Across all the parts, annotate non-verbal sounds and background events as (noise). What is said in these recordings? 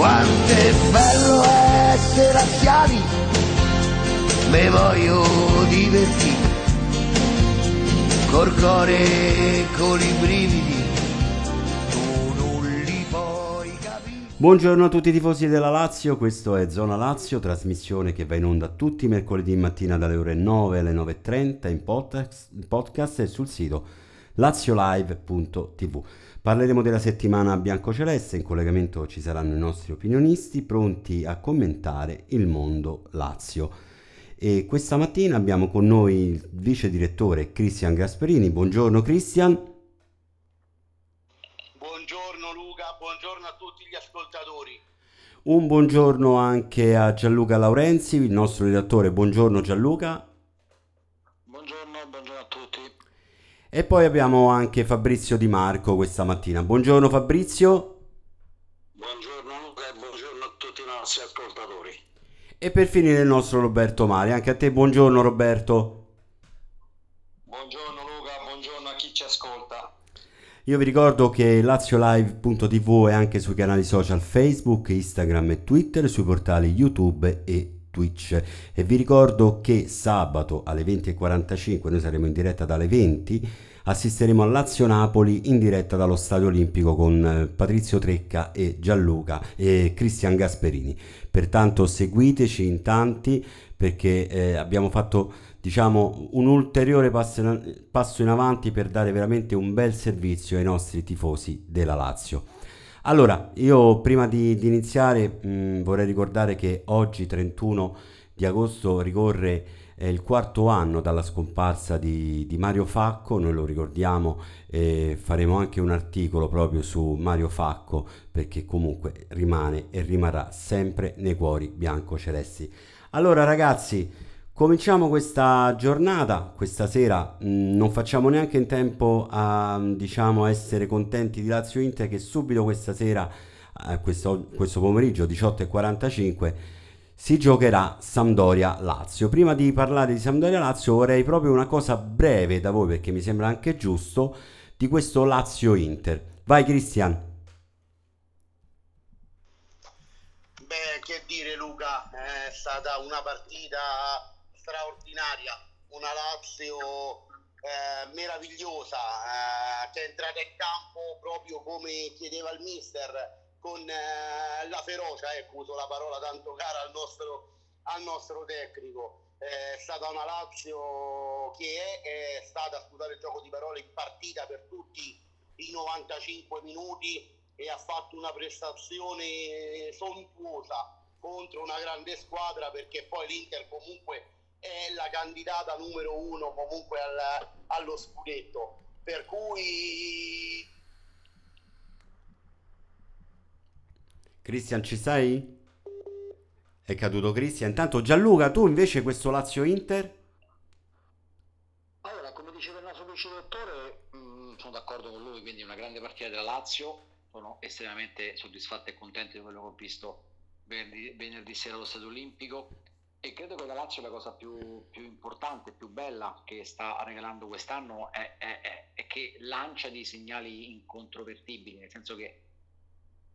quanto è bello essere laziali, me voglio divertire, col cuore e con i brividi. Buongiorno a tutti i tifosi della Lazio, questo è Zona Lazio, trasmissione che va in onda tutti i mercoledì mattina dalle ore 9 alle 9.30 in podcast, in podcast e sul sito laziolive.tv. Parleremo della settimana biancoceleste, in collegamento ci saranno i nostri opinionisti pronti a commentare il mondo Lazio. E questa mattina abbiamo con noi il vice direttore Cristian Gasperini. Buongiorno Cristian. Buongiorno Luca, buongiorno a tutti gli ascoltatori. Un buongiorno anche a Gianluca Laurenzi, il nostro redattore. Buongiorno Gianluca. Buongiorno, buongiorno a tutti. E poi abbiamo anche Fabrizio Di Marco questa mattina. Buongiorno Fabrizio. Buongiorno Luca e buongiorno a tutti i nostri ascoltatori. E per finire il nostro Roberto Mari. Anche a te buongiorno Roberto. Buongiorno Luca, buongiorno a chi ci ascolta. Io vi ricordo che laziolive.tv è anche sui canali social Facebook, Instagram e Twitter, sui portali YouTube e Twitch. E vi ricordo che sabato alle 20.45 noi saremo in diretta dalle 20 assisteremo a Lazio Napoli in diretta dallo Stadio Olimpico con eh, Patrizio Trecca e Gianluca e Cristian Gasperini. Pertanto seguiteci in tanti perché eh, abbiamo fatto diciamo un ulteriore passo in, passo in avanti per dare veramente un bel servizio ai nostri tifosi della Lazio allora, io prima di, di iniziare mh, vorrei ricordare che oggi 31 di agosto ricorre eh, il quarto anno dalla scomparsa di, di Mario Facco, noi lo ricordiamo e faremo anche un articolo proprio su Mario Facco perché comunque rimane e rimarrà sempre nei cuori bianco-celesti. Allora ragazzi, Cominciamo questa giornata, questa sera mh, non facciamo neanche in tempo a diciamo, essere contenti di Lazio Inter che subito questa sera, eh, questo, questo pomeriggio 18.45 si giocherà Sampdoria Lazio. Prima di parlare di Sampdoria Lazio vorrei proprio una cosa breve da voi perché mi sembra anche giusto di questo Lazio Inter. Vai Cristian. Beh, che dire Luca, è stata una partita straordinaria, una Lazio eh, meravigliosa eh, che è entrata in campo proprio come chiedeva il mister con eh, la ferocia, ecco uso la parola tanto cara al nostro, al nostro tecnico. È stata una Lazio che è, è stata, scusate il gioco di parole, in partita per tutti i 95 minuti e ha fatto una prestazione sontuosa contro una grande squadra perché poi l'Inter comunque è la candidata numero uno comunque al, allo scudetto. Per cui... Cristian, ci sei? È caduto Cristian. Intanto Gianluca, tu invece questo Lazio Inter? Allora, come diceva il nostro vice direttore, mm, sono d'accordo con lui, quindi una grande partita della Lazio. Sono estremamente soddisfatto e contento di quello che ho visto venerdì, venerdì sera allo Stadio Olimpico e credo che la Lazio la cosa più, più importante, più bella che sta regalando quest'anno è, è, è, è, che lancia dei segnali incontrovertibili, nel senso che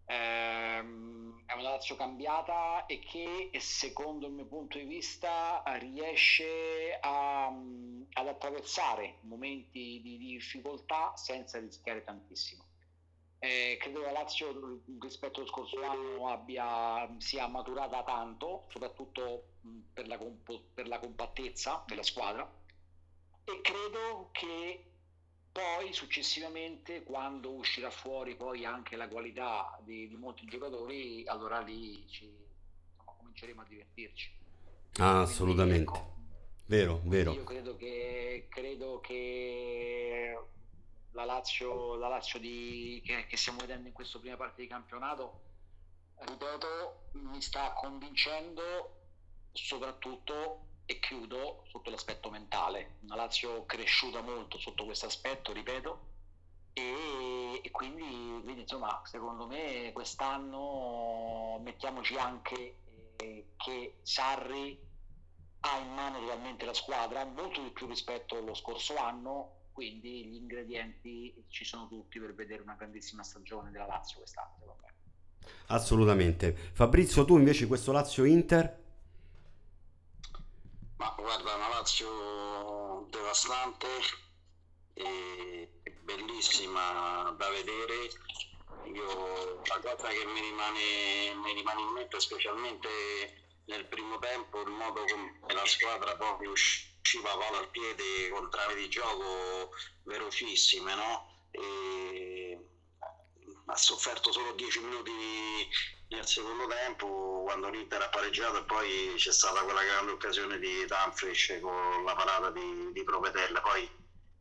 ehm, è una Lazio cambiata e che secondo il mio punto di vista riesce a, ad attraversare momenti di difficoltà senza rischiare tantissimo. Eh, credo che la Lazio rispetto allo scorso anno abbia, sia maturata tanto, soprattutto per la, comp- per la compattezza della squadra. E credo che poi successivamente quando uscirà fuori poi anche la qualità di, di molti giocatori allora lì ci, insomma, cominceremo a divertirci. Ah, assolutamente. ecco, vero vero. Io credo che, credo che la Lazio, la Lazio di, che, che stiamo vedendo in questa prima parte di campionato ripeto mi sta convincendo soprattutto e chiudo sotto l'aspetto mentale. Una Lazio cresciuta molto sotto questo aspetto, ripeto, e, e quindi, quindi, insomma secondo me quest'anno mettiamoci anche eh, che Sarri ha in mano totalmente la squadra, molto di più rispetto allo scorso anno, quindi gli ingredienti ci sono tutti per vedere una grandissima stagione della Lazio quest'anno secondo me. Assolutamente. Fabrizio, tu invece questo Lazio-Inter? Ma guarda, una Lazio devastante e bellissima da vedere. Io la cosa che mi rimane, mi rimane in mente, specialmente nel primo tempo, il modo come la squadra proprio usciva palla al piede con trave di gioco velocissime, no? E ha sofferto solo 10 minuti nel secondo tempo quando l'Inter ha pareggiato e poi c'è stata quella grande occasione di Danfrisch con la parata di, di Provetella poi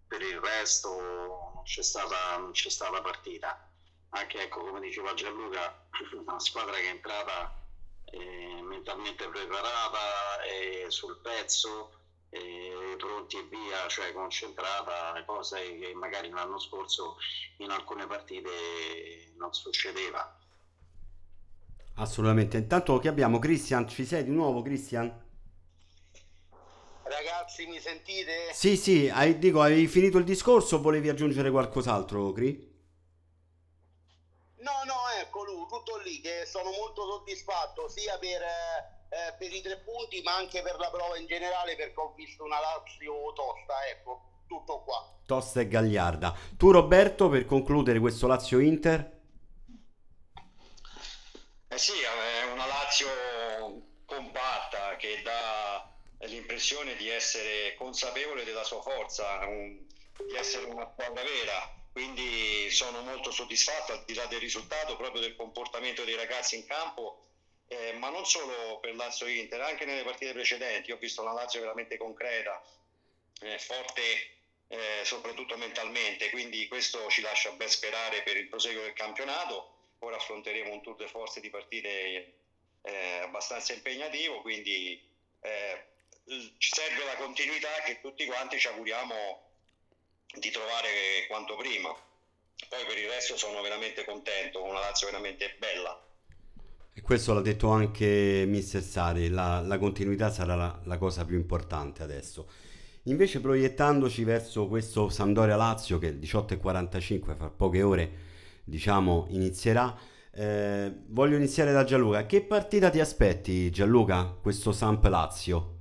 per il resto non c'è stata, non c'è stata partita anche ecco come diceva Gianluca (clears throat) una squadra che è entrata eh, mentalmente preparata e sul pezzo e pronti e via, cioè concentrata, cosa che magari l'anno scorso in alcune partite non succedeva. Assolutamente. Intanto che abbiamo Cristian, ci sei di nuovo Cristian? Ragazzi, mi sentite? Sì, sì, hai, dico, hai finito il discorso o volevi aggiungere qualcos'altro, Cri? No, no, ecco lui, tutto lì, che sono molto soddisfatto sia per, eh, per i tre punti ma anche per la prova in generale perché ho visto una Lazio tosta, ecco, tutto qua. Tosta e gagliarda. Tu Roberto, per concludere questo Lazio-Inter? Eh sì, è una Lazio compatta che dà l'impressione di essere consapevole della sua forza, un, di essere una squadra vera. Quindi sono molto soddisfatto al di là del risultato, proprio del comportamento dei ragazzi in campo, eh, ma non solo per Lazio Inter, anche nelle partite precedenti. Ho visto una Lazio veramente concreta, eh, forte eh, soprattutto mentalmente, quindi questo ci lascia ben sperare per il proseguo del campionato ora affronteremo un tour de force di partite eh, abbastanza impegnativo, quindi eh, ci serve la continuità che tutti quanti ci auguriamo di trovare quanto prima. Poi per il resto sono veramente contento, una Lazio veramente bella. E questo l'ha detto anche Mister Sari, la, la continuità sarà la, la, cosa più importante adesso. Invece proiettandoci verso questo Sampdoria Lazio che 18.45 fra poche ore diciamo, inizierà. Eh, voglio iniziare da Gianluca. Che partita ti aspetti, Gianluca, questo Samp Lazio?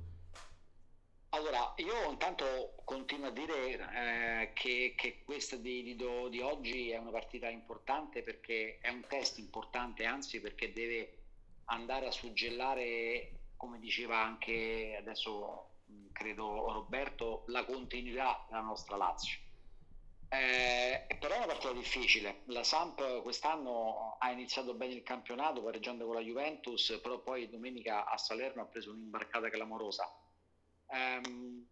Allora, io intanto continuo a dire eh, che, che, questa di, di, di, oggi è una partita importante perché è un test importante, anzi perché deve andare a suggellare, come diceva anche adesso credo Roberto, la continuità della nostra Lazio. Eh, però è una partita difficile. La Samp quest'anno ha iniziato bene il campionato pareggiando con la Juventus, però poi domenica a Salerno ha preso un'imbarcata clamorosa. Um,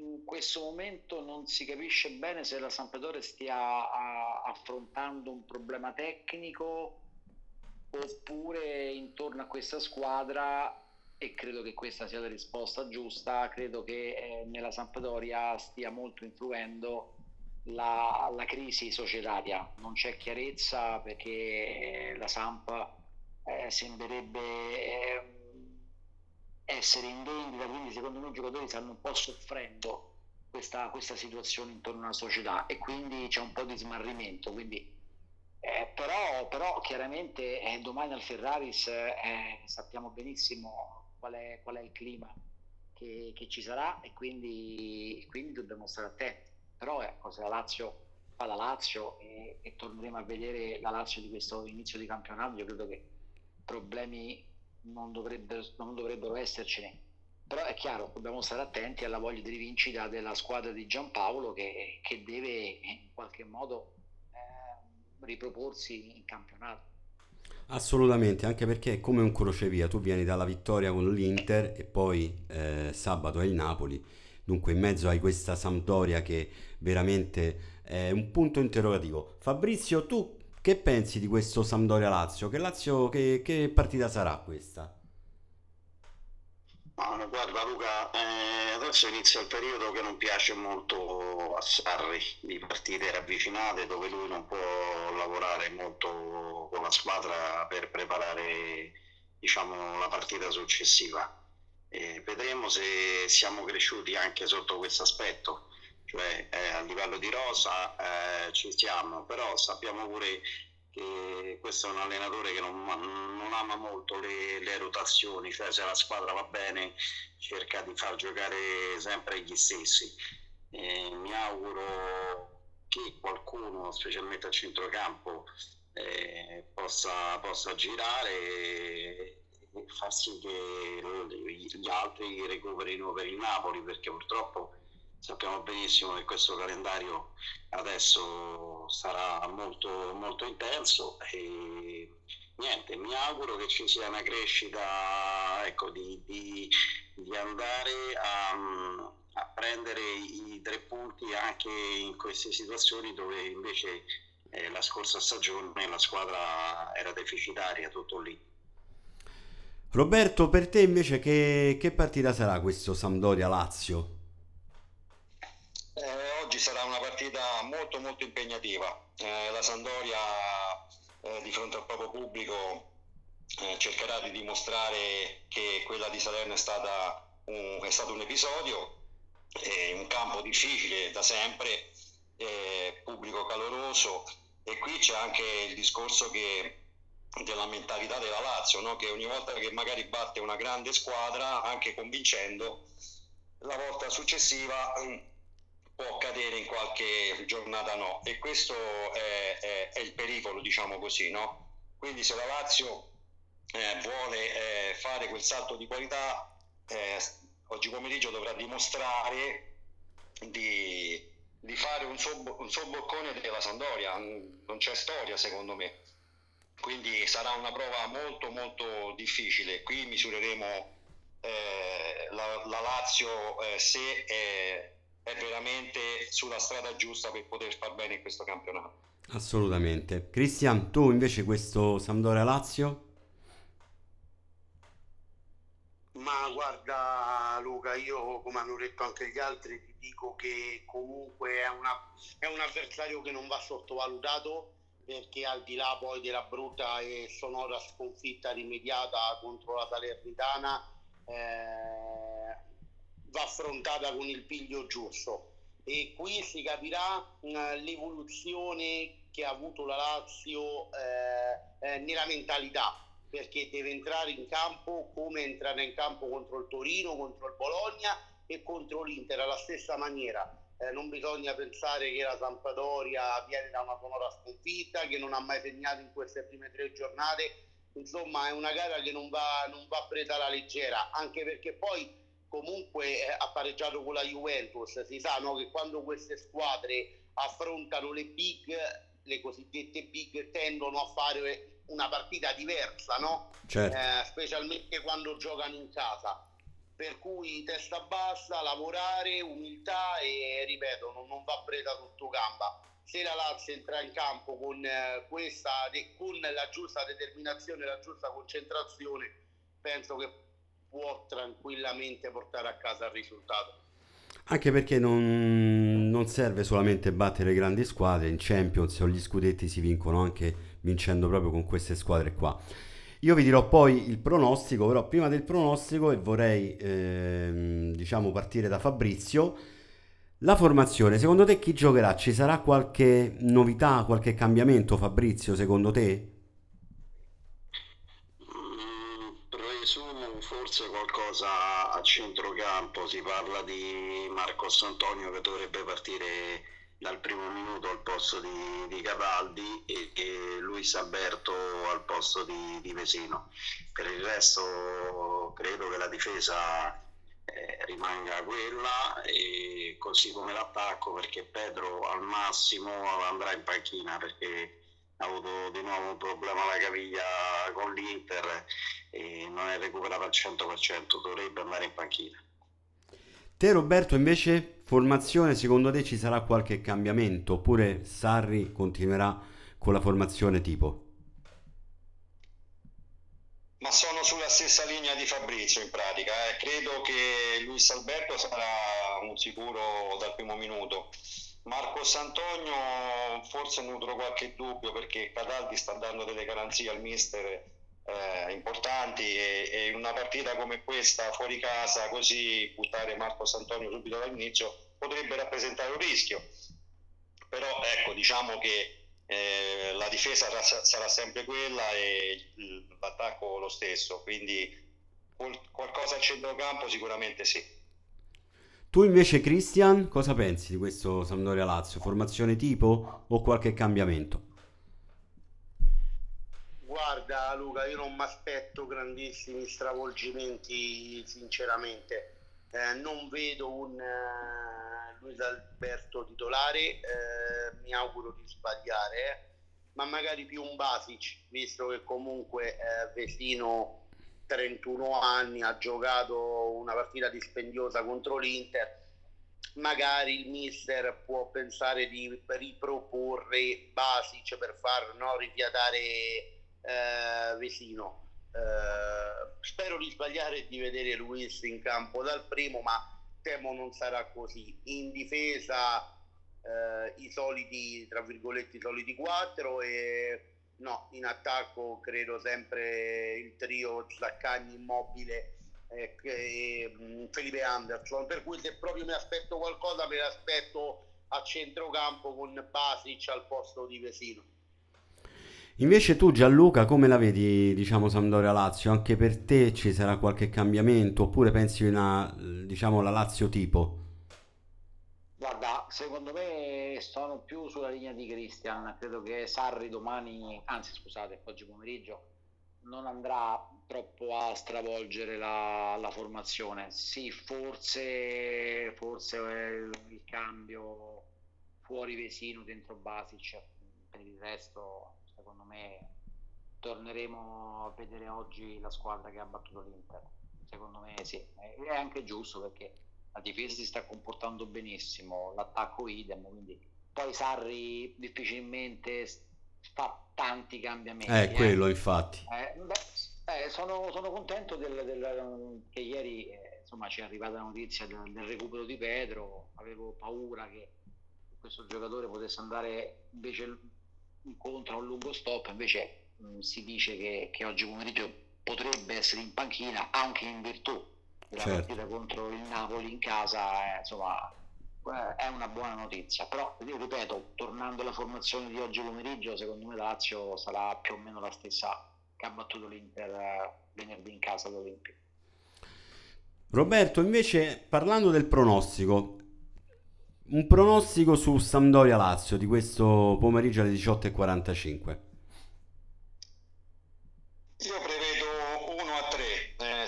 in questo momento non si capisce bene se la Sampdoria stia a, affrontando un problema tecnico oppure intorno a questa squadra e credo che questa sia la risposta giusta credo che eh, nella Sampdoria stia molto influendo la, la, crisi societaria, non c'è chiarezza perché la Samp eh, sembrerebbe eh, essere in vendita, quindi secondo me i giocatori stanno un po' soffrendo questa, questa situazione intorno alla società e quindi c'è un po' di smarrimento. Quindi, eh, però, però, chiaramente eh, domani al Ferraris eh, sappiamo benissimo qual è, qual è il clima che, che, ci sarà e quindi, quindi dobbiamo stare attenti però ecco, se la Lazio fa la Lazio e, e, torneremo a vedere la Lazio di questo inizio di campionato, io credo che problemi non dovrebbero, non dovrebbero essercene. Però è chiaro, dobbiamo stare attenti alla voglia di rivincita della squadra di Giampaolo che, che deve in qualche modo eh, riproporsi in campionato. Assolutamente, anche perché è come un crocevia, tu vieni dalla vittoria con l'Inter e poi eh, sabato è il Napoli Dunque in mezzo hai questa Sampdoria che veramente è un punto interrogativo. Fabrizio, tu che pensi di questo Sampdoria-Lazio? Che, Lazio, che, che partita sarà questa? Ah, guarda Luca, eh, adesso inizia il periodo che non piace molto a Sarri di partite ravvicinate dove lui non può lavorare molto con la squadra per preparare diciamo, la partita successiva e vedremo se siamo cresciuti anche sotto questo aspetto, cioè eh, a livello di rosa eh, ci siamo, però sappiamo pure che questo è un allenatore che non, non ama molto le, le, rotazioni, cioè se la squadra va bene cerca di far giocare sempre gli stessi. E mi auguro che qualcuno, specialmente a centrocampo, eh, possa, possa girare e, far sì che gli altri recuperino per il Napoli, perché purtroppo sappiamo benissimo che questo calendario adesso sarà molto, molto intenso e niente, mi auguro che ci sia una crescita ecco, di, di, di, andare a, a, prendere i tre punti anche in queste situazioni dove invece eh, la scorsa stagione la squadra era deficitaria, tutto lì. Roberto, per te invece che, che partita sarà questo Sampdoria-Lazio? Oggi sarà una partita molto molto impegnativa. Eh, la Sandoria eh, di fronte al proprio pubblico eh, cercherà di dimostrare che quella di Salerno è, stata un, è stato un episodio, un campo difficile da sempre, pubblico caloroso e qui c'è anche il discorso che della mentalità della Lazio, no? che ogni volta che magari batte una grande squadra, anche convincendo, la volta successiva può cadere in qualche giornata no. E questo è, è, è il pericolo diciamo così no? Quindi se la Lazio eh, vuole eh, fare quel salto di qualità eh, oggi pomeriggio dovrà dimostrare di, di fare un, sob- un sobboccone della Sandoria non c'è storia secondo me. Quindi sarà una prova molto molto difficile. Qui misureremo eh, la, la, Lazio eh, se è è veramente sulla strada giusta per poter far bene in questo campionato. Assolutamente. Cristian, tu invece questo Sampdoria Lazio? Ma guarda Luca, io come hanno detto anche gli altri ti dico che comunque è, una, è un avversario che non va sottovalutato perché al di là poi della brutta e sonora sconfitta rimediata contro la Salernitana eh, va affrontata con il piglio giusto e qui si capirà uh, l'evoluzione che ha avuto la Lazio eh, eh, nella mentalità perché deve entrare in campo come entrare in campo contro il Torino, contro il Bologna e contro l'Inter alla stessa maniera. Eh, non bisogna pensare che la Sampdoria viene da una sonora sconfitta, che non ha mai segnato in queste prime tre giornate. Insomma, è una gara che non va, non va presa alla leggera, anche perché poi comunque ha pareggiato con la Juventus, si sa no, che quando queste squadre affrontano le big, le cosiddette big, tendono a fare una partita diversa, no? certo. eh, specialmente quando giocano in casa. Per cui testa bassa, lavorare, umiltà e ripeto, non, non va presa sotto gamba. Se la Lazio entra in campo con, eh, questa, con la giusta determinazione, la giusta concentrazione, penso che può tranquillamente portare a casa il risultato. Anche perché non, non, serve solamente battere grandi squadre, in Champions o gli scudetti si vincono anche vincendo proprio con queste squadre qua. Io vi dirò poi il pronostico, però prima del pronostico e vorrei ehm, diciamo partire da Fabrizio. La formazione, secondo te chi giocherà? Ci sarà qualche novità, qualche cambiamento Fabrizio, secondo te? Forse qualcosa a centrocampo, si parla di Marcos Antonio che dovrebbe partire dal primo minuto al posto di, di Cataldi e, e, Luis Alberto al posto di, di Vesino. Per il resto credo che la difesa eh, rimanga quella e così come l'attacco perché Pedro al massimo andrà in panchina perché ha avuto di nuovo un problema alla caviglia con l'Inter e non è recuperato al 100%, dovrebbe andare in panchina. Te Roberto invece formazione secondo te ci sarà qualche cambiamento oppure Sarri continuerà con la formazione tipo? Ma sono sulla stessa linea di Fabrizio in pratica, eh. credo che Luis Alberto sarà un sicuro dal primo minuto Marco Santonio forse nutro qualche dubbio perché Cataldi sta dando delle garanzie al mister eh, importanti e, e, in una partita come questa fuori casa così buttare Marco Santonio subito dall'inizio potrebbe rappresentare un rischio però ecco diciamo che eh, la difesa sarà sempre quella e l'attacco lo stesso, quindi qualcosa a centrocampo sicuramente sì. Tu invece Christian, cosa pensi di questo Sampdoria Lazio? Formazione tipo o qualche cambiamento? Guarda Luca, io non mi aspetto grandissimi stravolgimenti sinceramente. Eh, non vedo un uh, Luis Alberto titolare, eh, mi auguro di sbagliare, eh, ma magari più un Basic, visto che comunque eh, Vesino 31 anni, ha giocato una partita dispendiosa contro l'Inter, magari il mister può pensare di riproporre Basic per far no, rifiatare eh, Vesino. Eh, spero di sbagliare e di vedere Luis in campo dal primo, ma temo non sarà così. In difesa eh, i soliti, tra virgolette, i soliti quattro e No, in attacco credo sempre il trio Zaccagni immobile e, e mm, Felipe Anderson, per cui se proprio mi aspetto qualcosa me l'aspetto a centrocampo con Basic al posto di Vesino. Invece tu Gianluca come la vedi diciamo Sampdoria Lazio? Anche per te ci sarà qualche cambiamento oppure pensi una diciamo la Lazio tipo? Guarda, secondo me sono più sulla linea di Christian, credo che Sarri domani, anzi scusate, oggi pomeriggio non andrà troppo a stravolgere la, la formazione. Sì, forse, forse il cambio fuori Vesino, dentro Basic, per il resto secondo me torneremo a vedere oggi la squadra che ha battuto l'Inter. Secondo me sì, è anche giusto perché la difesa si sta comportando benissimo, l'attacco idem, quindi poi Sarri difficilmente fa tanti cambiamenti. È eh, quello infatti. Eh, beh, eh, sono, sono, contento del, del, che ieri eh, insomma, ci è arrivata la notizia del, del, recupero di Pedro, avevo paura che questo giocatore potesse andare invece incontro a un lungo stop, invece mh, si dice che, che oggi pomeriggio potrebbe essere in panchina anche in virtù la certo. partita contro il Napoli in casa, eh, insomma, eh, è una buona notizia. Però, io ripeto, tornando alla formazione di oggi pomeriggio, secondo me la Lazio sarà più o meno la stessa che ha battuto l'Inter eh, venerdì in casa all'Olimpio. Roberto, invece, parlando del pronostico, un pronostico su Sampdoria Lazio di questo pomeriggio alle 18.45. Io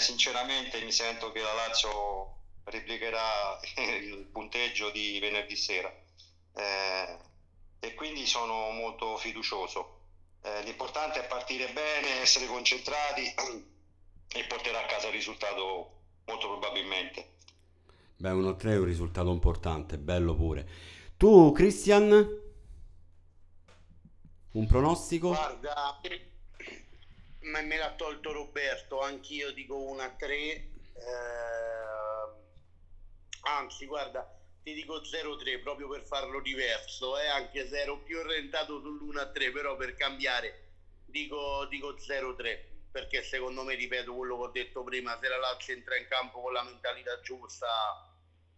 sinceramente mi sento che la Lazio replicherà (laughs) il punteggio di venerdì sera eh, e quindi sono molto fiducioso. Eh, l'importante è partire bene, essere concentrati (clears throat) e portare a casa il risultato molto probabilmente. Beh, 1-3 è un risultato importante, bello pure. Tu, Christian? Un pronostico? Guarda, ma me l'ha tolto Roberto, anch'io dico 1 a 3. Eh, anzi, guarda, ti dico 0-3 proprio per farlo diverso, eh, anche se ero più orientato sull'1 a 3, però per cambiare dico, dico 0-3 perché secondo me, ripeto quello che ho detto prima, se la Lazio entra in campo con la mentalità giusta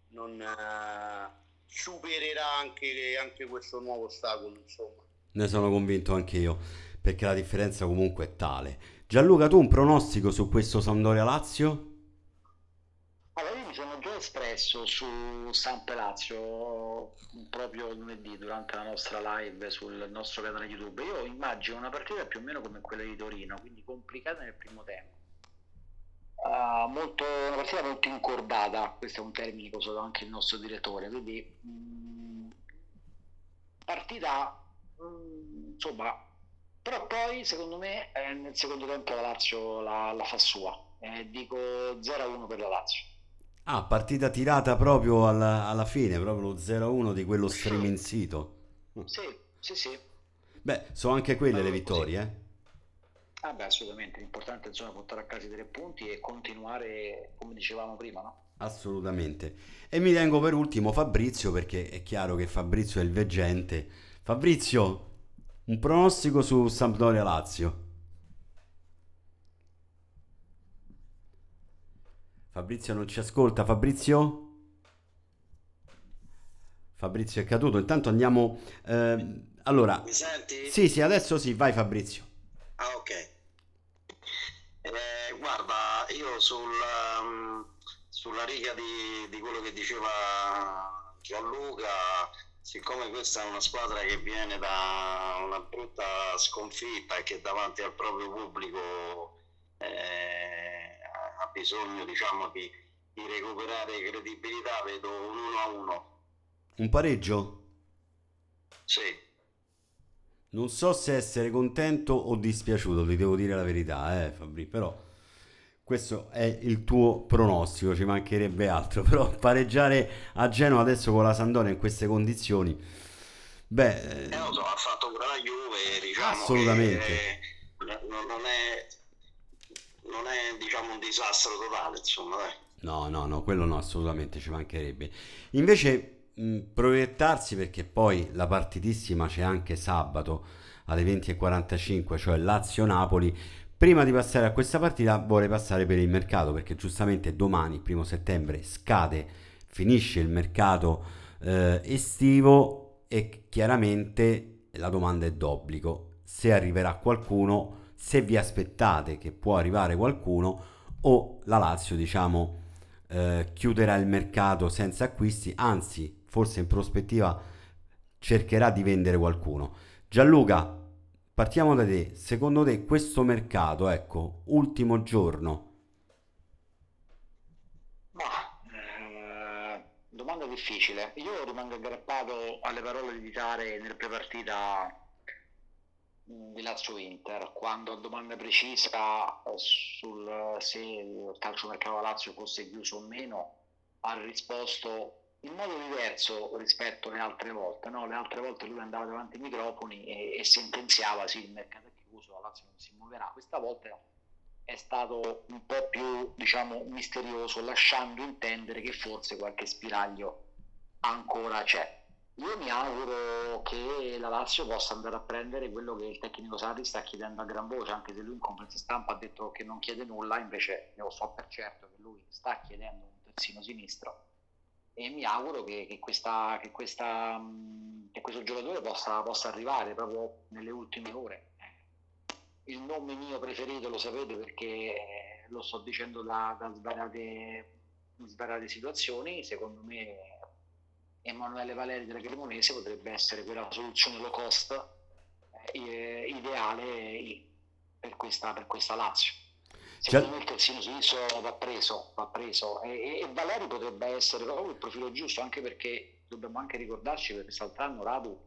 non eh, supererà anche, anche questo nuovo ostacolo, insomma. Ne sono convinto anche io perché la differenza comunque è tale. Gianluca, tu un pronostico su questo Sampdoria Lazio? Allora, io mi sono già espresso su Samp Lazio proprio lunedì durante la nostra live sul nostro canale YouTube. Io immagino una partita più o meno come quella di Torino, quindi complicata nel primo tempo. Uh, molto, una partita molto incordata, questo è un termine che usato anche il nostro direttore, quindi mh, mm, partita mh, mm, insomma però poi secondo me eh, nel secondo tempo la Lazio la, la fa sua. Eh, dico 0-1 per la Lazio. Ah partita tirata proprio alla, alla fine proprio lo 0-1 di quello streaming sito sì sì sì. Beh sono anche quelle le vittorie eh. Ah beh, assolutamente, l'importante è portare a casa i tre punti e continuare come dicevamo prima, no? Assolutamente. E mi tengo per ultimo Fabrizio perché è chiaro che Fabrizio è il veggente. Fabrizio, un pronostico su Sampdoria Lazio. Fabrizio non ci ascolta. Fabrizio? Fabrizio è caduto. Intanto andiamo eh, Allora, Mi senti? sì, sì, adesso sì, vai Fabrizio. Ah, ok. Eh, guarda, io sul, um, sulla riga di, di quello che diceva Gianluca, siccome questa è una squadra che viene da una brutta sconfitta e che davanti al proprio pubblico eh, ha bisogno, diciamo, di, di recuperare credibilità, vedo un 1 a 1. Un pareggio? Sì. Non so se essere contento o dispiaciuto, ti devo dire la verità, eh, Fabri, però questo è il tuo pronostico, ci mancherebbe altro, (laughs) però pareggiare a Genova adesso con la Sandoria in queste condizioni, beh, Eh, lo so, ha fatto pure la Juve, diciamo Assolutamente. che eh, non non è, non è diciamo, un disastro totale, insomma, dai. No, no, no, quello no, assolutamente ci mancherebbe. Invece, mh, proiettarsi perché poi la partitissima c'è anche sabato alle 20.45, cioè Lazio-Napoli. Prima di passare a questa partita vorrei passare per il mercato perché giustamente domani, primo settembre, scade, finisce il mercato eh, estivo e chiaramente la domanda è d'obbligo. Se arriverà qualcuno, se vi aspettate che può arrivare qualcuno o la Lazio, diciamo, eh, chiuderà il mercato senza acquisti, anzi, forse in prospettiva cercherà di vendere qualcuno. Gianluca, partiamo da te. Secondo te questo mercato, ecco, ultimo giorno, Ma, eh, domanda difficile. Io rimango aggrappato alle parole di Vitale nel prepartita mh, di Lazio-Inter, quando a domanda precisa eh, sul se il calciomercato Lazio fosse chiuso o meno, ha risposto in modo diverso rispetto alle altre volte. no? Le altre volte lui andava davanti ai microfoni e, e sentenziava sì, il mercato è chiuso, la Lazio non si muoverà. Questa volta è stato un po' più, diciamo, misterioso, lasciando intendere che forse qualche spiraglio ancora c'è. Io mi auguro che la Lazio possa andare a prendere quello che il tecnico Sarri sta chiedendo a gran voce, anche se lui in conferenza stampa ha detto che non chiede nulla, invece io so per certo che lui sta chiedendo un terzino sinistro e mi auguro che, che questa, che, questa, che questo giocatore possa, possa arrivare proprio nelle ultime ore. Il nome mio preferito lo sapete perché lo sto dicendo da, da svariate, svariate situazioni, secondo me Emanuele Valeri della Cremonese potrebbe essere quella soluzione low cost eh, ideale per questa, per questa Lazio. Me il terzino sinistro va preso, va preso e, e, Valeri potrebbe essere proprio il profilo giusto anche perché dobbiamo anche ricordarci che quest'altro Radu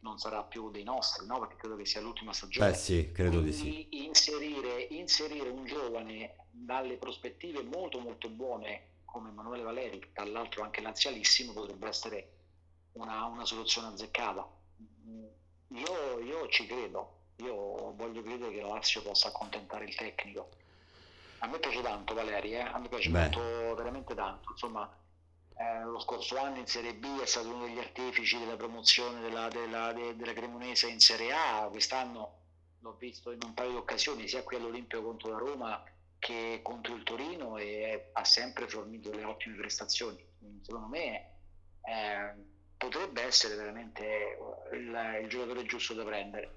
non sarà più dei nostri, no? perché credo che sia l'ultima stagione. Beh sì, credo di Quindi sì. Inserire, inserire un giovane dalle prospettive molto molto buone come Emanuele Valeri, tra l'altro anche lazialissimo, potrebbe essere una, una soluzione azzeccata. Io, io ci credo, io voglio credere che la Lazio possa accontentare il tecnico. A me piace tanto Valeri, eh? a me piace tanto, veramente tanto. Insomma, eh, lo scorso anno in Serie B è stato uno degli artefici della promozione della, della, de- della Cremonese in Serie A. Quest'anno l'ho visto in un paio di occasioni, sia qui all'Olimpio contro la Roma che contro il Torino e ha sempre fornito delle ottime prestazioni. Secondo me eh, potrebbe essere veramente il, il giocatore giusto da prendere.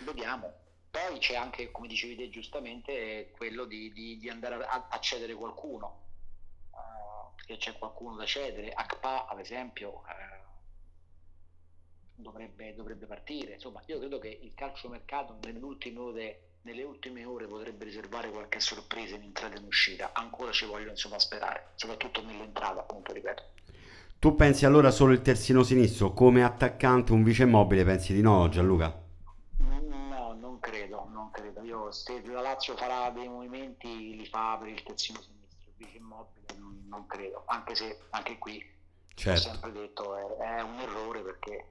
Vediamo. Poi c'è anche, come dicevi te giustamente, quello di, di, di andare a, a, cedere qualcuno, uh, perché c'è qualcuno da cedere. Akpa, ad esempio, uh, dovrebbe, dovrebbe partire. Insomma, io credo che il calciomercato nelle ultime ore nelle ultime ore potrebbe riservare qualche sorpresa in entrata e in uscita. Ancora ci voglio insomma sperare, soprattutto nell'entrata, appunto, ripeto. Tu pensi allora solo il terzino sinistro come attaccante, un vice immobile? Pensi di no, Gianluca? No, non credo, non credo. Io se la Lazio farà dei movimenti li fa per il terzino sinistro, il vice immobile non, non credo, anche se anche qui certo. ho sempre detto è, è un errore perché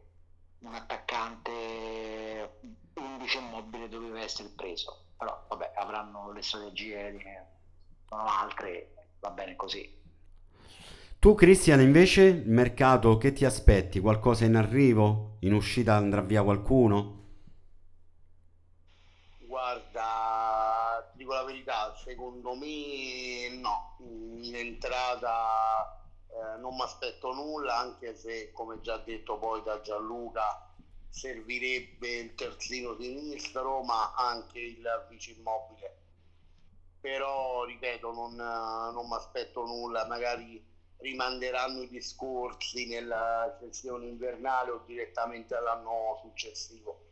un attaccante indice immobile doveva essere preso però vabbè avranno le strategie sono altre va bene così tu Cristian invece il mercato che ti aspetti qualcosa in arrivo in uscita andrà via qualcuno guarda dico la verità secondo me no in entrata eh, non mi aspetto nulla anche se come già detto poi da Gianluca servirebbe il terzino sinistro, ma anche il vice immobile. Però, ripeto, non, non mi aspetto nulla, magari rimanderanno i discorsi nella sessione invernale o direttamente all'anno successivo.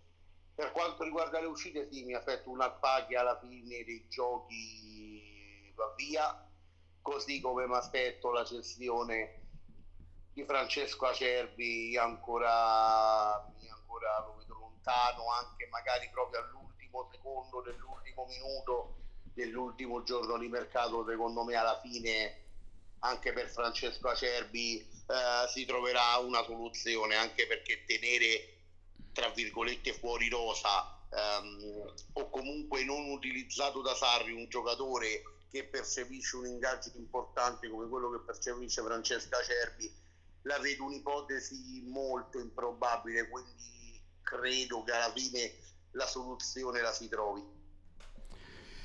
Per quanto riguarda le uscite, sì, mi aspetto una paglia alla fine dei giochi va via, così come mi aspetto la cessione di Francesco Acerbi ancora, ancora lo vedo lontano, anche magari proprio all'ultimo secondo dell'ultimo minuto dell'ultimo giorno di mercato, secondo me alla fine anche per Francesco Acerbi eh, si troverà una soluzione, anche perché tenere tra virgolette fuori rosa ehm, o comunque non utilizzato da Sarri un giocatore che percepisce un ingaggio importante come quello che percepisce Francesca Acerbi la vedo un'ipotesi molto improbabile quindi credo che alla fine la soluzione la si trovi.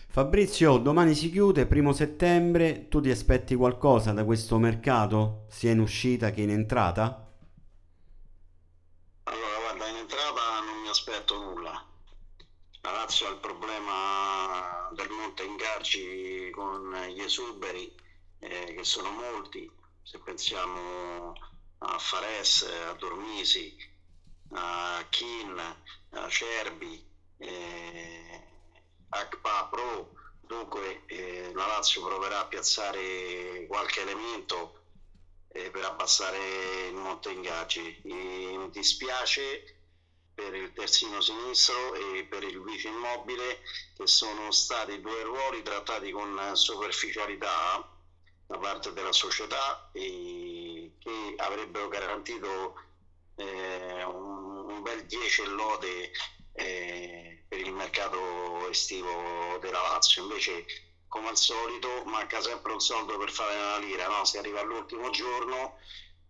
Fabrizio, domani si chiude, primo settembre, tu ti aspetti qualcosa da questo mercato, sia in uscita che in entrata? Allora, guarda, in entrata non mi aspetto nulla. Ha il problema del monte ingaggi con gli esuberi, eh, che sono molti, se pensiamo a Fares, a Dormisi, a Kin, a Cerbi. Eh, HPA Pro, dunque eh, la Lazio proverà a piazzare qualche elemento eh, per abbassare il monte ingaggi. mi dispiace per il terzino sinistro e per il vice immobile che sono stati due ruoli trattati con superficialità da parte della società e che avrebbero garantito eh, un, un, bel 10 lode eh, per il mercato estivo della Lazio. Invece, come al solito, manca sempre un soldo per fare una lira, no? si arriva all'ultimo giorno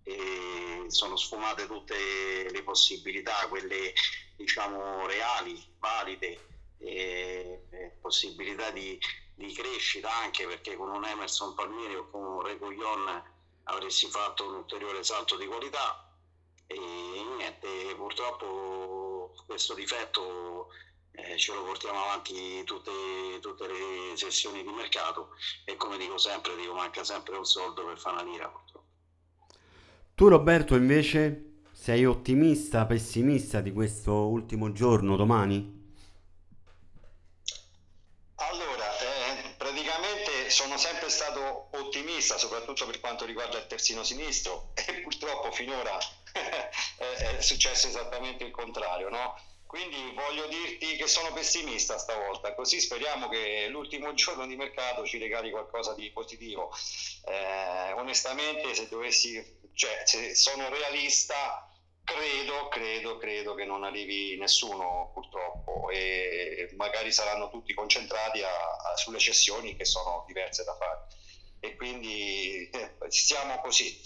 e sono sfumate tutte le possibilità, quelle diciamo reali, valide, e, possibilità di, di, crescita anche perché con un Emerson Palmieri o con un Regoglion avresti fatto un ulteriore salto di qualità e niente, purtroppo questo difetto eh, ce lo portiamo avanti tutte, tutte, le sessioni di mercato e come dico sempre, dico, manca sempre un soldo per fare una lira purtroppo. Tu Roberto invece sei ottimista, pessimista di questo ultimo giorno domani? Allora, eh, praticamente sono sempre stato ottimista, soprattutto per quanto riguarda il terzino sinistro (laughs) e purtroppo finora (laughs) è successo esattamente il contrario, no? Quindi voglio dirti che sono pessimista stavolta, così speriamo che l'ultimo (laughs) giorno di mercato ci regali qualcosa di positivo. Eh, onestamente, se dovessi, cioè, se sono realista, credo, credo, credo che non arrivi nessuno purtroppo e magari saranno tutti concentrati a, a, sulle cessioni che sono diverse da fare. E quindi eh, stiamo così.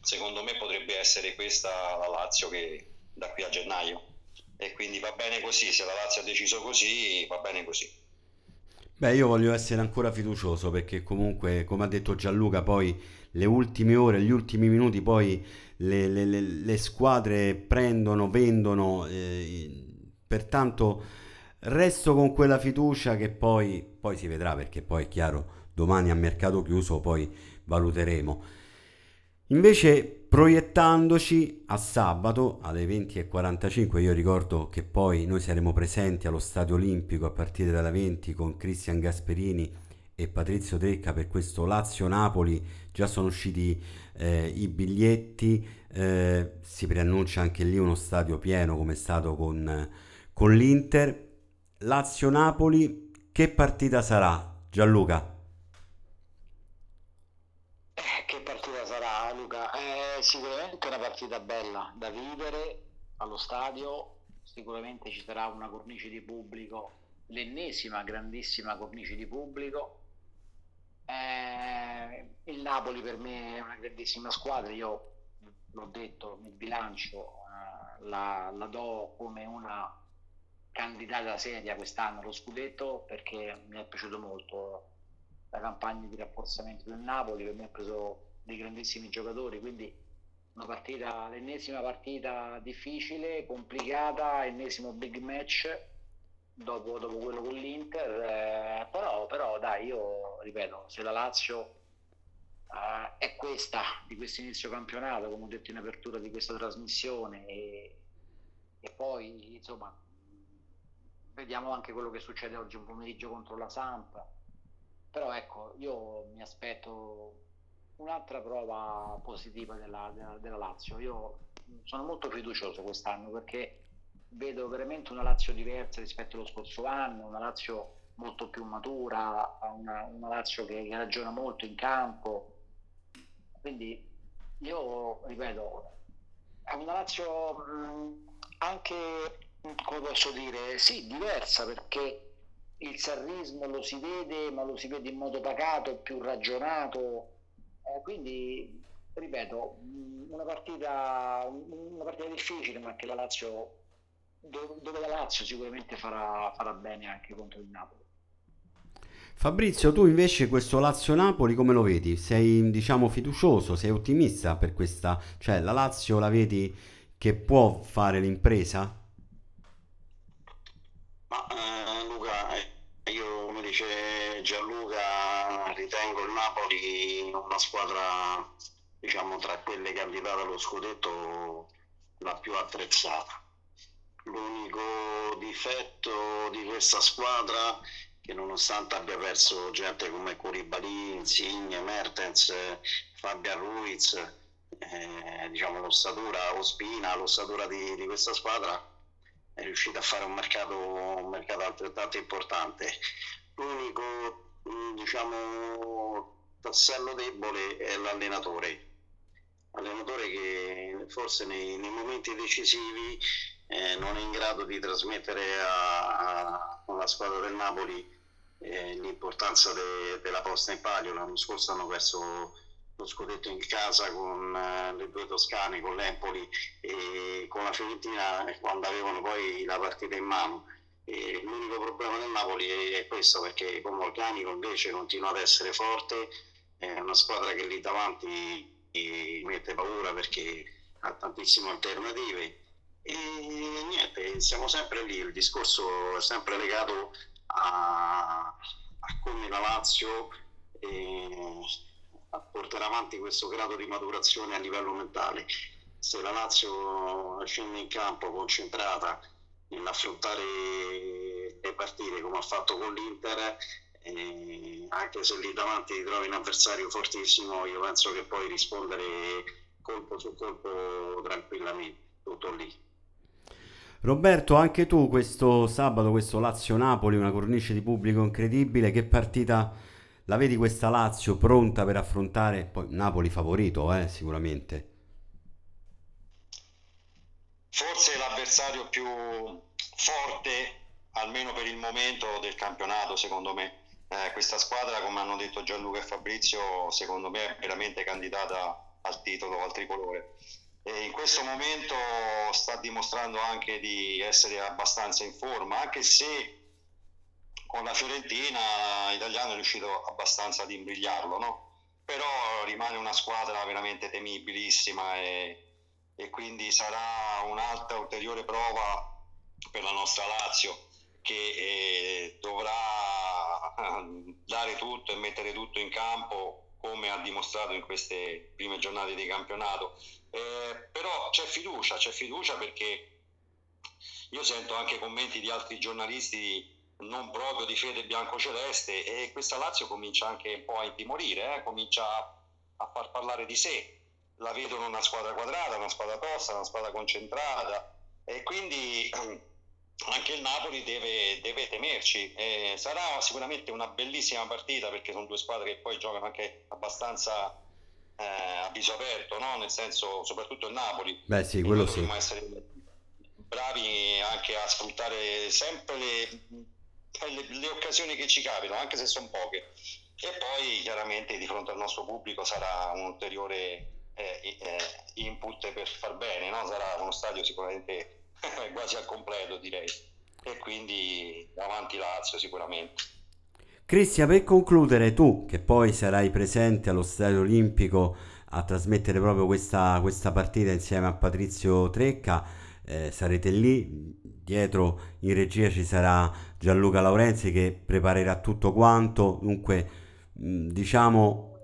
Secondo me potrebbe essere questa la Lazio che da qui a gennaio e quindi va bene così, se la Lazio ha deciso così, va bene così. Beh, io voglio essere ancora fiducioso perché comunque, come ha detto Gianluca, poi le ultime ore, gli ultimi minuti, poi le, le, le, le squadre prendono, vendono, eh, pertanto resto con quella fiducia che poi, poi si vedrà perché poi è chiaro, domani a mercato chiuso poi valuteremo. Invece proiettandoci a sabato alle 20.45, io ricordo che poi noi saremo presenti allo Stadio Olimpico a partire dalle 20 con Cristian Gasperini e Patrizio Trecca per questo Lazio-Napoli, già sono usciti eh, i biglietti, eh, si preannuncia anche lì uno stadio pieno come è stato con, con l'Inter. Lazio-Napoli, che partita sarà Gianluca? sicuramente una partita bella da vivere allo stadio, sicuramente ci sarà una cornice di pubblico, l'ennesima grandissima cornice di pubblico. Eh, il Napoli per me è una grandissima squadra, io l'ho detto nel bilancio, eh, la, la do come una candidata seria quest'anno allo scudetto perché mi è piaciuto molto la campagna di rafforzamento del Napoli, per me ha preso dei grandissimi giocatori, quindi una partita, l'ennesima partita difficile, complicata, ennesimo big match dopo, dopo quello con l'Inter, eh, però, però dai, io ripeto, se la Lazio eh, è questa di questo inizio campionato, come ho detto in apertura di questa trasmissione, e, e poi insomma vediamo anche quello che succede oggi pomeriggio contro la Samp, però ecco, io mi aspetto un'altra prova positiva della, della, della, Lazio. Io sono molto fiducioso quest'anno perché vedo veramente una Lazio diversa rispetto allo scorso anno, una Lazio molto più matura, una, una Lazio che, che, ragiona molto in campo. Quindi io ripeto, è una Lazio mh, anche, come posso dire, sì, diversa perché il sarrismo lo si vede, ma lo si vede in modo pacato, più ragionato eh, quindi, ripeto, una partita, una partita difficile, ma che la Lazio, dove la Lazio sicuramente farà, farà bene anche contro il Napoli. Fabrizio, tu invece questo Lazio-Napoli come lo vedi? Sei diciamo fiducioso, sei ottimista per questa, cioè la Lazio la vedi che può fare l'impresa? Ma eh, Luca, eh, io come dice Gianluca ritengo il Napoli una squadra diciamo tra quelle candidate allo scudetto la più attrezzata. L'unico difetto di questa squadra che nonostante abbia perso gente come Curibali, Insigne, Mertens, Fabian Ruiz, eh, diciamo l'ossatura Ospina, l'ossatura di, di questa squadra è riuscita a fare un mercato, un mercato altrettanto importante. L'unico diciamo, tassello debole è l'allenatore. Allenatore che forse nei, nei momenti decisivi eh, non è in grado di trasmettere a, a squadra del Napoli eh, l'importanza de, della posta in palio. L'anno scorso hanno perso lo scudetto in casa con eh, le due Toscane, con l'Empoli e con la Fiorentina quando avevano poi la partita in mano. E l'unico problema del Napoli è questo perché con Volcanico invece continua ad essere forte, è una squadra che lì davanti mette paura perché ha tantissime alternative e niente, siamo sempre lì, il discorso è sempre legato a, a come la Lazio eh, porterà avanti questo grado di maturazione a livello mentale. Se la Lazio scende in campo concentrata, nell'affrontare le partite come ha fatto con l'Inter, eh, anche se lì davanti ti trovi un avversario fortissimo, io penso che puoi rispondere colpo su colpo tranquillamente, tutto lì. Roberto, anche tu questo sabato, questo Lazio-Napoli, una cornice di pubblico incredibile, che partita la vedi questa Lazio pronta per affrontare, poi Napoli favorito eh, sicuramente? forse l'avversario più forte, almeno per il momento, del campionato, secondo me. Eh, questa squadra, come hanno detto Gianluca e Fabrizio, secondo me è veramente candidata al titolo, al tricolore. In questo momento sta dimostrando anche di essere abbastanza in forma, anche se con la Fiorentina l'italiano è riuscito abbastanza ad imbrigliarlo, no? però rimane una squadra veramente temibilissima e e quindi sarà un'altra ulteriore prova per la nostra Lazio che eh, dovrà eh, dare tutto e mettere tutto in campo come ha dimostrato in queste prime giornate di campionato. Eh, però c'è fiducia, c'è fiducia perché io sento anche commenti di altri giornalisti non proprio di fede bianco-celeste e questa Lazio comincia anche un po' a intimorire, eh? comincia a far parlare di sé la vedono una squadra quadrata, una squadra tosta, una squadra concentrata e quindi (clears throat) anche il Napoli deve, deve temerci. Eh, sarà sicuramente una bellissima partita perché sono due squadre che poi giocano anche abbastanza eh, a viso aperto, no? nel senso soprattutto il Napoli. Beh sì, quello sì. essere bravi anche a sfruttare sempre le, le, le occasioni che ci capitano, anche se sono poche. E poi chiaramente di fronte al nostro pubblico sarà un ulteriore eh, eh, input per far bene, no? sarà uno stadio sicuramente (laughs) quasi al completo direi e quindi davanti Lazio sicuramente. Cristian, per concludere, tu che poi sarai presente allo Stadio Olimpico a trasmettere proprio questa, questa partita insieme a Patrizio Trecca. Eh, sarete lì, dietro in regia ci sarà Gianluca Laurenzi che preparerà tutto quanto. Dunque, mh, diciamo,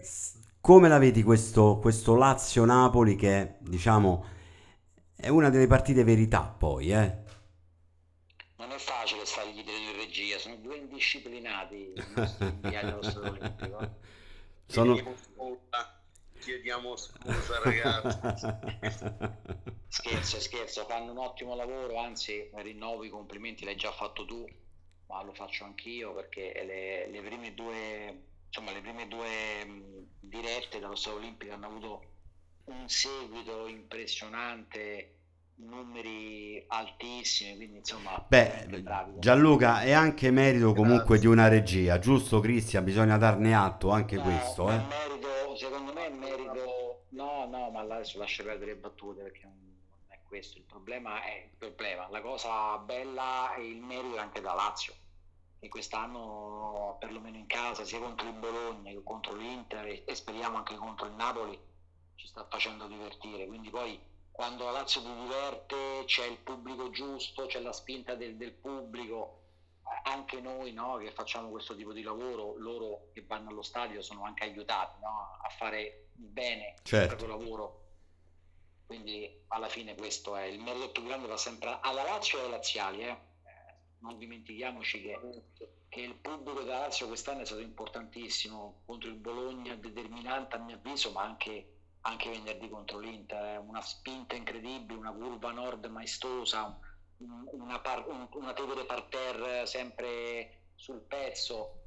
come la vedi questo, questo Lazio-Napoli che diciamo, è una delle partite verità poi, eh? Non è facile fargli dire in regia, sono due indisciplinati i nostri Stato Olimpico. (laughs) Sono... Chiediamo scusa, chiediamo scusa ragazzi. (laughs) Scherzo, scherzo, fanno un ottimo lavoro, anzi rinnovo i complimenti, l'hai già fatto tu, ma lo faccio anch'io perché le, le prime due, insomma, le prime due mh, dirette dallo Stato Olimpico hanno avuto un seguito impressionante, numeri altissimi, quindi insomma, Beh, bravi. Gianluca, è anche merito comunque Grazie. di una regia, giusto Cristian? Bisogna darne atto anche No, questo, eh? è merito, secondo me è merito, no, no, ma adesso lascia perdere le battute perché non è questo il problema, è il problema. La cosa bella e il merito è anche da Lazio, che quest'anno, perlomeno in casa, sia contro il Bologna che contro l'Inter e, e speriamo anche contro il Napoli, ci sta facendo divertire. Quindi poi quando la Lazio ti diverte c'è il pubblico giusto, c'è la spinta del, del pubblico eh, anche noi no, che facciamo questo tipo di lavoro, loro che vanno allo stadio sono anche aiutati no, a fare bene Certo. il proprio lavoro. Quindi alla fine questo è il merito più grande va sempre alla Lazio e ai laziali. eh. Eh, Non dimentichiamoci che, che il pubblico della Lazio quest'anno è stato importantissimo contro il Bologna, determinante a mio avviso, ma anche, anche venerdì contro l'Inter. eh. Una spinta incredibile, una curva nord maestosa, un- una, par- un- una Tevere parterre sempre sul pezzo.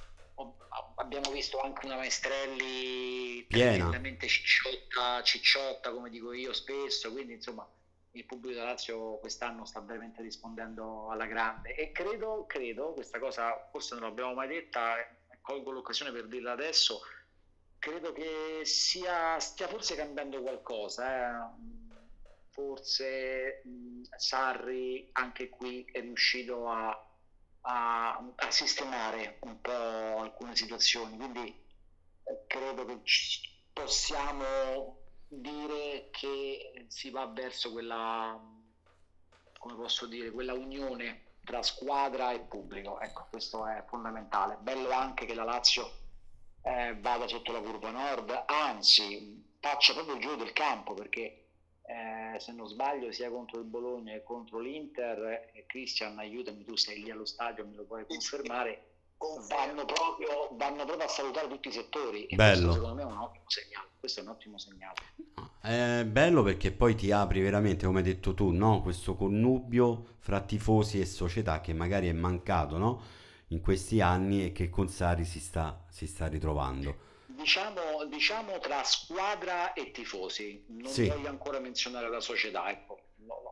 Abbiamo visto anche una Maestrelli tremendamente cicciotta, cicciotta, come dico io spesso, quindi insomma il pubblico da Lazio quest'anno sta veramente rispondendo alla grande e credo, credo, questa cosa forse non l'abbiamo mai detta, e colgo l'occasione per dirla adesso, credo che sia, stia forse cambiando qualcosa, eh. forse mh, Sarri anche qui è riuscito a, a- a sistemare un po' alcune situazioni, quindi eh, credo che possiamo dire che si va verso quella, come posso dire, quella unione tra squadra e pubblico. Ecco, questo è fondamentale. Bello anche che la Lazio eh, vada sotto la curva nord, anzi faccia proprio il giro del campo perché eh, se non sbaglio sia contro il Bologna che contro l'Inter, eh, Christian aiutami, tu sei lì allo stadio, me lo puoi confermare, vanno proprio, vanno proprio a salutare tutti i settori e Bello. questo secondo me è un ottimo segnale. Questo è un ottimo segnale. È bello perché poi ti apri veramente, come hai detto tu, no? Questo connubio fra tifosi e società che magari è mancato, no? In questi anni e che con Sarri si sta, si sta ritrovando. Diciamo, diciamo tra squadra e tifosi, non Sì. voglio ancora menzionare la società, ecco.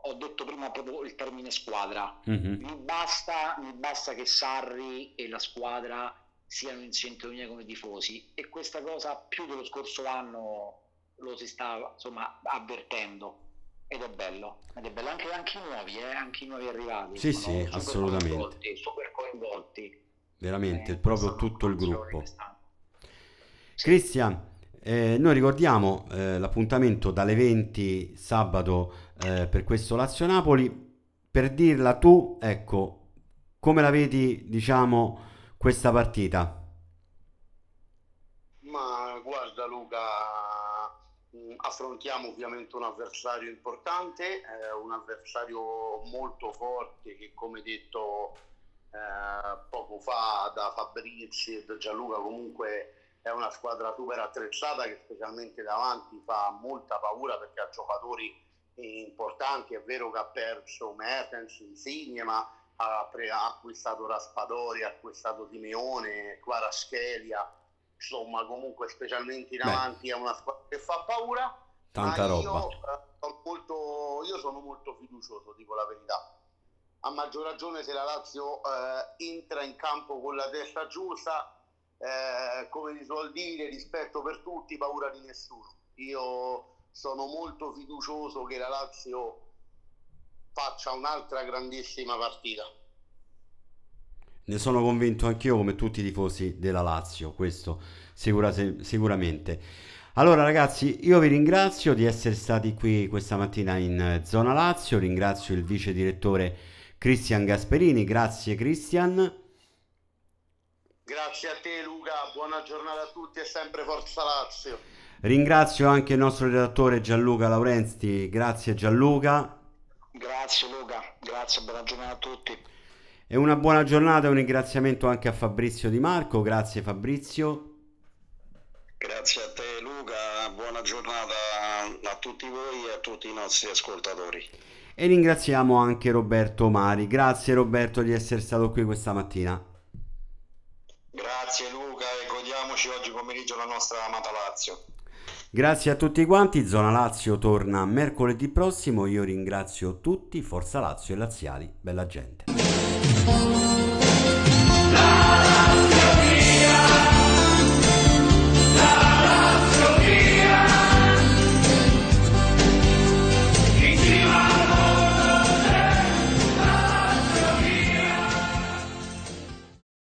Ho detto prima proprio il termine squadra. Mhm. Mi basta, mi basta che Sarri e la squadra siano in sintonia come tifosi e questa cosa più dello scorso anno lo si sta insomma avvertendo ed è bello, ed è bello anche, anche i nuovi, eh, anche i nuovi arrivati Sì, sì, super assolutamente. coinvolti, super coinvolti. Veramente, Eh, proprio tutto il gruppo. Sì. Cristian, eh, noi ricordiamo eh, l'appuntamento dalle 20 sabato eh, per questo Lazio-Napoli. Per dirla tu, ecco, come la vedi, diciamo, questa partita? Ma guarda Luca, affrontiamo ovviamente un avversario importante, eh, un avversario molto forte che come detto eh, poco fa da Fabrizi e da Gianluca comunque è una squadra super attrezzata che specialmente davanti fa molta paura perché ha giocatori importanti, è vero che ha perso Mertens, Insigne, ma ha, pre- ha acquistato Raspadori, ha acquistato Simeone, Quaraschelia, insomma comunque specialmente in Beh. avanti è una squadra che fa paura Tanta ma roba. io, eh, sono molto, io sono molto fiducioso dico la verità a maggior ragione se la Lazio eh, entra in campo con la testa giusta eh, come si suol dire rispetto per tutti paura di nessuno io sono molto fiducioso che la Lazio faccia un'altra grandissima partita Ne sono convinto anch'io come tutti i tifosi della Lazio, questo sicura- sicuramente. Allora ragazzi, io vi ringrazio di essere stati qui questa mattina in Zona Lazio, ringrazio il vice direttore Cristian Gasperini, grazie Cristian. Grazie a te Luca, buona giornata a tutti e sempre Forza Lazio. Ringrazio anche il nostro redattore Gianluca Laurenti, grazie Gianluca. Grazie Luca, grazie, buona giornata a tutti. E una buona giornata e un ringraziamento anche a Fabrizio Di Marco, grazie Fabrizio. Grazie a te Luca, buona giornata a tutti voi e a tutti i nostri ascoltatori. E ringraziamo anche Roberto Mari, grazie Roberto di essere stato qui questa mattina. Grazie Luca e godiamoci oggi pomeriggio la nostra amata Lazio. Grazie a tutti quanti, Zona Lazio torna mercoledì prossimo, io ringrazio tutti, Forza Lazio e Laziali, bella gente.